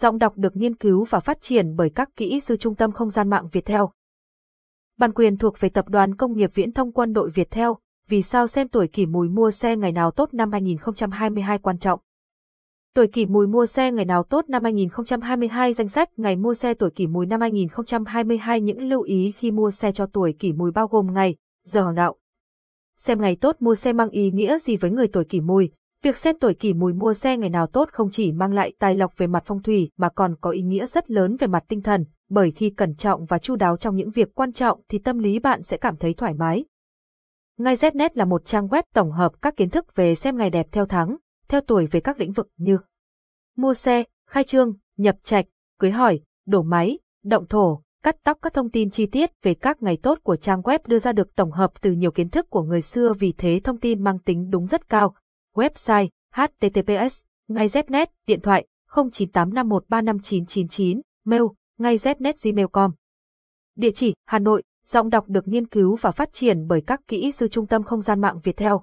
Giọng đọc được nghiên cứu và phát triển bởi các kỹ sư Trung tâm Không gian mạng Việt Theo. Bản quyền thuộc về Tập đoàn Công nghiệp Viễn thông Quân đội Việt Theo, vì sao xem tuổi kỷ mùi mua xe ngày nào tốt năm 2022 quan trọng. Tuổi kỷ mùi mua xe ngày nào tốt năm 2022 danh sách ngày mua xe tuổi kỷ mùi năm 2022 những lưu ý khi mua xe cho tuổi kỷ mùi bao gồm ngày, giờ đạo. Xem ngày tốt mua xe mang ý nghĩa gì với người tuổi kỷ mùi, Việc xem tuổi kỷ mùi mua xe ngày nào tốt không chỉ mang lại tài lộc về mặt phong thủy mà còn có ý nghĩa rất lớn về mặt tinh thần, bởi khi cẩn trọng và chu đáo trong những việc quan trọng thì tâm lý bạn sẽ cảm thấy thoải mái. Ngay Znet là một trang web tổng hợp các kiến thức về xem ngày đẹp theo tháng, theo tuổi về các lĩnh vực như mua xe, khai trương, nhập trạch, cưới hỏi, đổ máy, động thổ, cắt tóc các thông tin chi tiết về các ngày tốt của trang web đưa ra được tổng hợp từ nhiều kiến thức của người xưa vì thế thông tin mang tính đúng rất cao, Website https ngay znet điện thoại 0985135999 mail, ngay znet gmail.com Địa chỉ, Hà Nội, Giọng đọc được nghiên cứu và phát triển bởi các kỹ sư Trung tâm Không gian mạng Việt Theo.